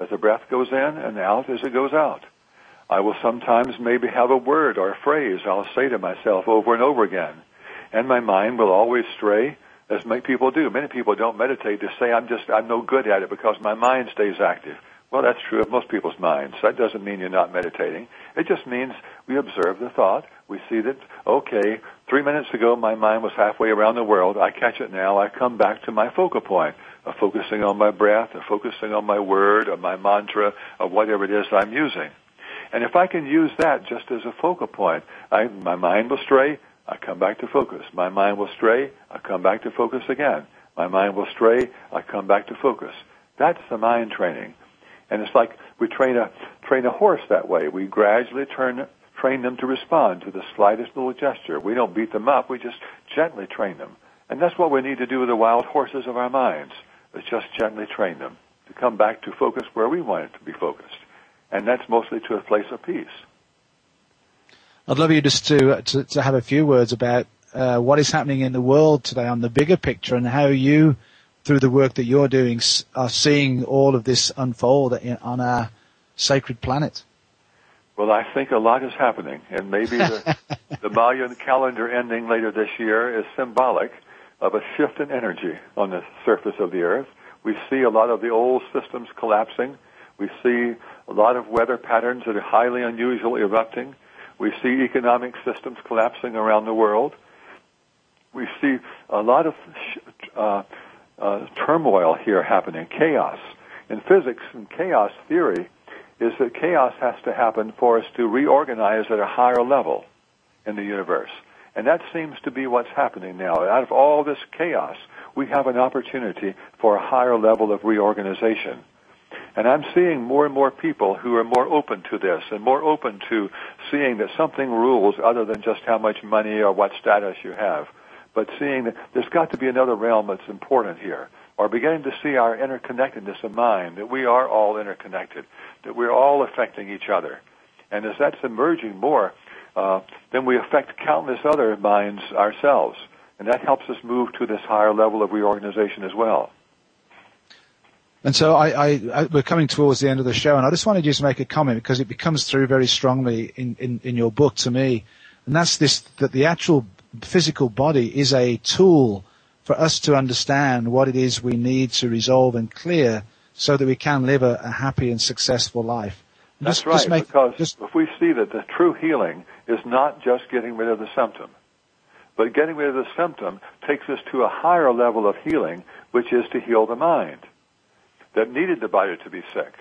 as the breath goes in and out as it goes out. I will sometimes maybe have a word or a phrase I'll say to myself over and over again. And my mind will always stray, as many people do. Many people don't meditate to say, I'm just, I'm no good at it because my mind stays active. Well, that's true of most people's minds. That doesn't mean you're not meditating. It just means we observe the thought. We see that, okay, three minutes ago my mind was halfway around the world. I catch it now. I come back to my focal point of focusing on my breath, of focusing on my word, or my mantra, or whatever it is I'm using. And if I can use that just as a focal point, I, my mind will stray. I come back to focus. My mind will stray. I come back to focus again. My mind will stray. I come back to focus. That's the mind training. And it's like we train a train a horse that way. We gradually turn train them to respond to the slightest little gesture. We don't beat them up. We just gently train them. And that's what we need to do with the wild horses of our minds. Is just gently train them to come back to focus where we want it to be focused. And that's mostly to a place of peace. I'd love you just to to, to have a few words about uh, what is happening in the world today on the bigger picture and how you through the work that you're doing, are seeing all of this unfold in, on our sacred planet? Well, I think a lot is happening, and maybe the, the Mayan calendar ending later this year is symbolic of a shift in energy on the surface of the Earth. We see a lot of the old systems collapsing. We see a lot of weather patterns that are highly unusual erupting. We see economic systems collapsing around the world. We see a lot of uh, uh, turmoil here happening, chaos. In physics and chaos theory is that chaos has to happen for us to reorganize at a higher level in the universe. And that seems to be what's happening now. Out of all this chaos, we have an opportunity for a higher level of reorganization. And I'm seeing more and more people who are more open to this and more open to seeing that something rules other than just how much money or what status you have but seeing that there's got to be another realm that's important here, or beginning to see our interconnectedness of mind, that we are all interconnected, that we're all affecting each other. And as that's emerging more, uh, then we affect countless other minds ourselves. And that helps us move to this higher level of reorganization as well. And so I, I, I, we're coming towards the end of the show, and I just wanted you to make a comment because it becomes through very strongly in, in, in your book to me, and that's this that the actual physical body is a tool for us to understand what it is we need to resolve and clear so that we can live a, a happy and successful life. That's just, right, just make, because just, if we see that the true healing is not just getting rid of the symptom, but getting rid of the symptom takes us to a higher level of healing, which is to heal the mind that needed the body to be sick.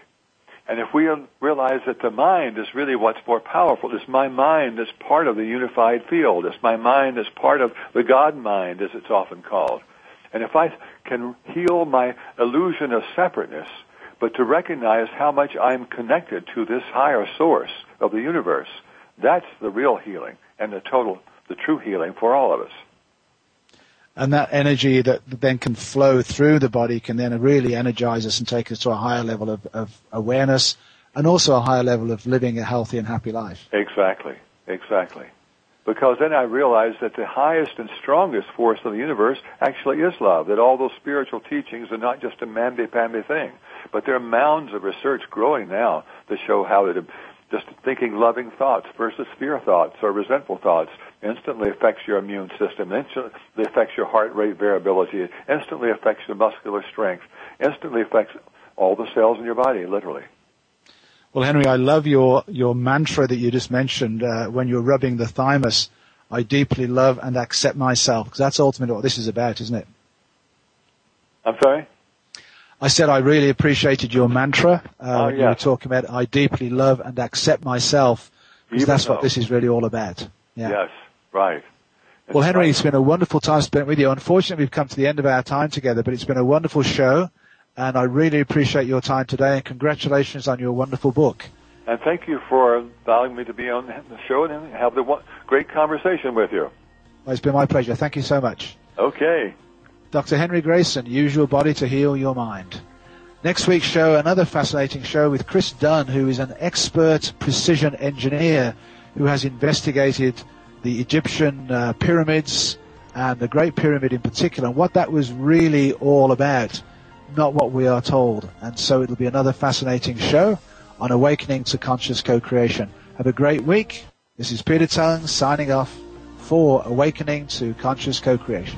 And if we realize that the mind is really what's more powerful, it's my mind that's part of the unified field. It's my mind that's part of the God mind, as it's often called. And if I can heal my illusion of separateness, but to recognize how much I'm connected to this higher source of the universe, that's the real healing and the total, the true healing for all of us and that energy that then can flow through the body can then really energize us and take us to a higher level of, of awareness and also a higher level of living a healthy and happy life. Exactly, exactly. Because then I realized that the highest and strongest force of the universe actually is love, that all those spiritual teachings are not just a mamby-pamby thing, but there are mounds of research growing now to show how that just thinking loving thoughts versus fear thoughts or resentful thoughts instantly affects your immune system, instantly affects your heart rate variability, instantly affects your muscular strength, instantly affects all the cells in your body, literally. Well, Henry, I love your, your mantra that you just mentioned uh, when you're rubbing the thymus. I deeply love and accept myself because that's ultimately what this is about, isn't it? I'm sorry? I said I really appreciated your mantra uh, Oh, when you were talking about I deeply love and accept myself because that's what this is really all about. Yeah. Yes, right. It's Well, Henry, right. it's been a wonderful time spent with you. Unfortunately, we've come to the end of our time together, but it's been a wonderful show, and I really appreciate your time today. And congratulations on your wonderful book. And thank you for allowing me to be on the show and have the one, great conversation with you. Well, it's been my pleasure. Thank you so much. Okay. Dr. Henry Grayson, use your body to heal your mind. Next week's show, another fascinating show with Chris Dunn, who is an expert precision engineer who has investigated the Egyptian uh, pyramids and the Great Pyramid in particular, and what that was really all about, not what we are told. And so it'll be another fascinating show on awakening to conscious co-creation. Have a great week. This is Peter Tongue signing off for Awakening to Conscious Co-Creation.